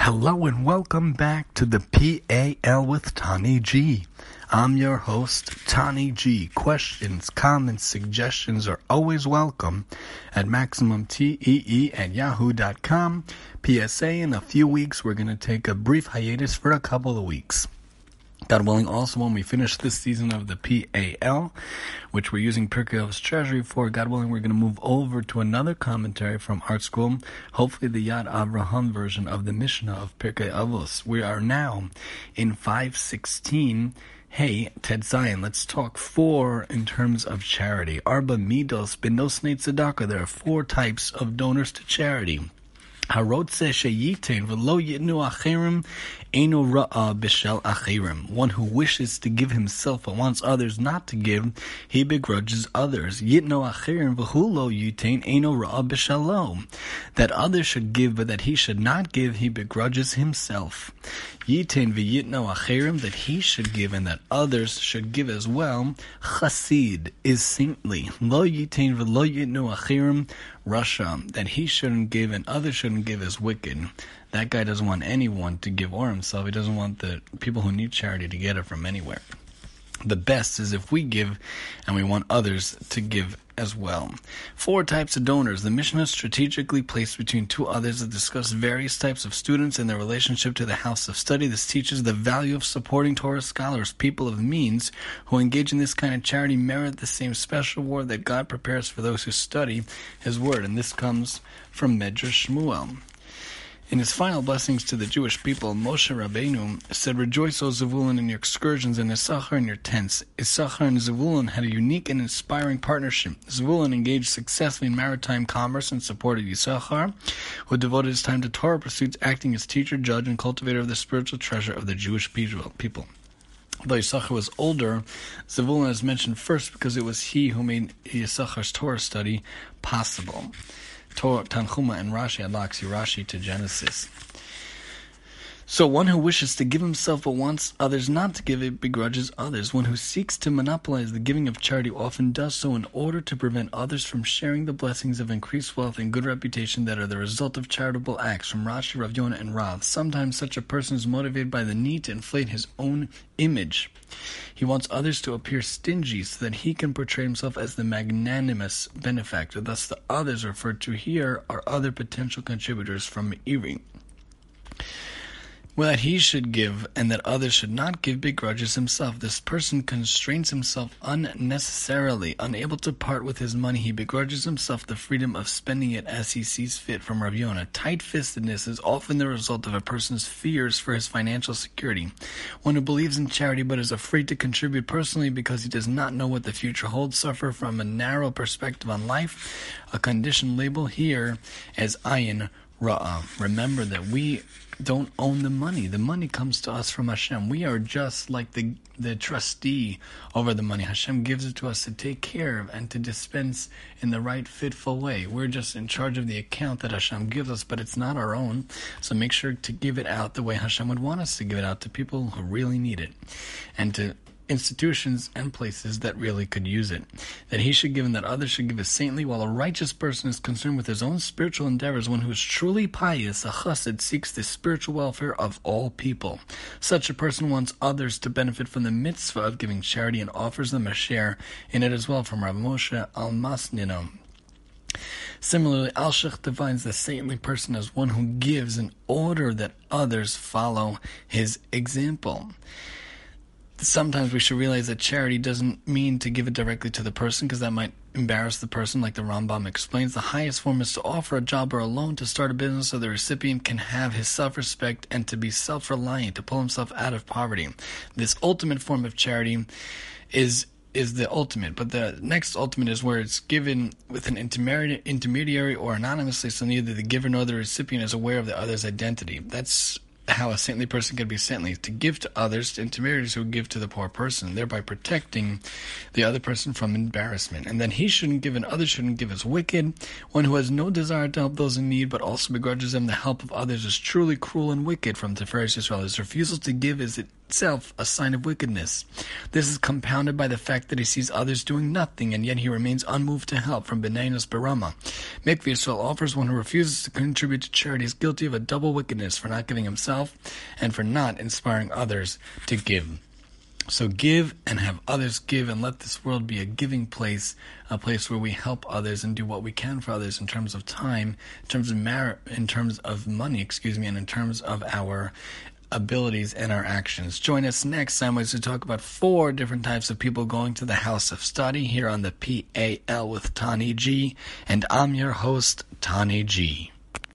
Hello and welcome back to the PAL with Tani G. I'm your host, Tani G. Questions, comments, suggestions are always welcome at MaximumTEE at yahoo.com. PSA, in a few weeks, we're going to take a brief hiatus for a couple of weeks. God willing, also when we finish this season of the PAL, which we're using Pirkei Avos Treasury for, God willing, we're going to move over to another commentary from ArtScroll, hopefully the Yad Avraham version of the Mishnah of Pirkei Avos. We are now in 516. Hey, Ted Zion, let's talk four in terms of charity. Arba Midos Benosnei Tzedakah. There are four types of donors to charity. B'shel acherim. One who wishes to give himself but wants others not to give, he begrudges others. B'shelo. That others should give but that he should not give, he begrudges himself. Acherim, that he should give and that others should give as well. Chasid is saintly. Lo acherim rasha, that he shouldn't give and others shouldn't give is wicked. That guy doesn't want anyone to give or himself. He doesn't want the people who need charity to get it from anywhere. The best is if we give and we want others to give as well. Four types of donors. The Mishnah is strategically placed between two others that discuss various types of students and their relationship to the house of study. This teaches the value of supporting Torah scholars. People of means who engage in this kind of charity merit the same special reward that God prepares for those who study His Word. And this comes from Medrash Shmuel. In his final blessings to the Jewish people, Moshe Rabbeinu said, Rejoice, O Zevulun, in your excursions, and Issachar in your tents. Issachar and Zevulun had a unique and inspiring partnership. Zevulun engaged successfully in maritime commerce and supported Issachar, who devoted his time to Torah pursuits, acting as teacher, judge, and cultivator of the spiritual treasure of the Jewish people. Though Yisachar was older, Zevulun is mentioned first because it was he who made Yisachar's Torah study possible. Torah, Tanchuma, and Rashi unlocks Rashi to Genesis. So one who wishes to give himself but wants others not to give it begrudges others. One who seeks to monopolize the giving of charity often does so in order to prevent others from sharing the blessings of increased wealth and good reputation that are the result of charitable acts. From Rashi, Rav Yonah, and Rav. Sometimes such a person is motivated by the need to inflate his own image. He wants others to appear stingy so that he can portray himself as the magnanimous benefactor. Thus, the others referred to here are other potential contributors from Iri. Well, that he should give and that others should not give begrudges himself. This person constrains himself unnecessarily. Unable to part with his money, he begrudges himself the freedom of spending it as he sees fit. From Rav Yonah, tight-fistedness is often the result of a person's fears for his financial security. One who believes in charity but is afraid to contribute personally because he does not know what the future holds suffer from a narrow perspective on life. A condition labeled here as ra'ah. Uh, remember that we don't own the money. The money comes to us from Hashem. We are just like the the trustee over the money. Hashem gives it to us to take care of and to dispense in the right fitful way. We're just in charge of the account that Hashem gives us, but it's not our own. So make sure to give it out the way Hashem would want us to give it out to people who really need it, and to institutions and places that really could use it. That he should give and that others should give is saintly, while a righteous person is concerned with his own spiritual endeavors. One who is truly pious, a chassid, seeks the spiritual welfare of all people. Such a person wants others to benefit from the mitzvah of giving charity and offers them a share in it as well. From Rav Moshe Almosnino. Similarly, Alshich defines the saintly person as one who gives in order that others follow his example sometimes we should realize that charity doesn't mean to give it directly to the person because that might embarrass the person, like the Rambam explains. The highest form is to offer a job or a loan to start a business so the recipient can have his self respect and to be self reliant, to pull himself out of poverty. This ultimate form of charity is is the ultimate, but the next ultimate is where it's given with an intermediary or anonymously, so neither the giver nor the recipient is aware of the other's identity. That's how a saintly person can be saintly to give to others, and to intermediaries who give to the poor person, thereby protecting the other person from embarrassment. And then he shouldn't give and others shouldn't give as wicked. One who has no desire to help those in need, but also begrudges them the help of others is truly cruel and wicked. From Tiferes Israel, his refusal to give is itself a sign of wickedness. This is compounded by the fact that he sees others doing nothing, and yet he remains unmoved to help from Benenus Barama. Mikveh Yisrael offers one who refuses to contribute to charity is guilty of a double wickedness for not giving himself and for not inspiring others to give. So give and have others give, and let this world be a giving place, a place where we help others and do what we can for others in terms of time, in terms of mar- in terms of money, excuse me, and in terms of our abilities and our actions. Join us next time as we talk about four different types of people going to the house of study here on the PAL with Tani G, and I'm your host, Tani G.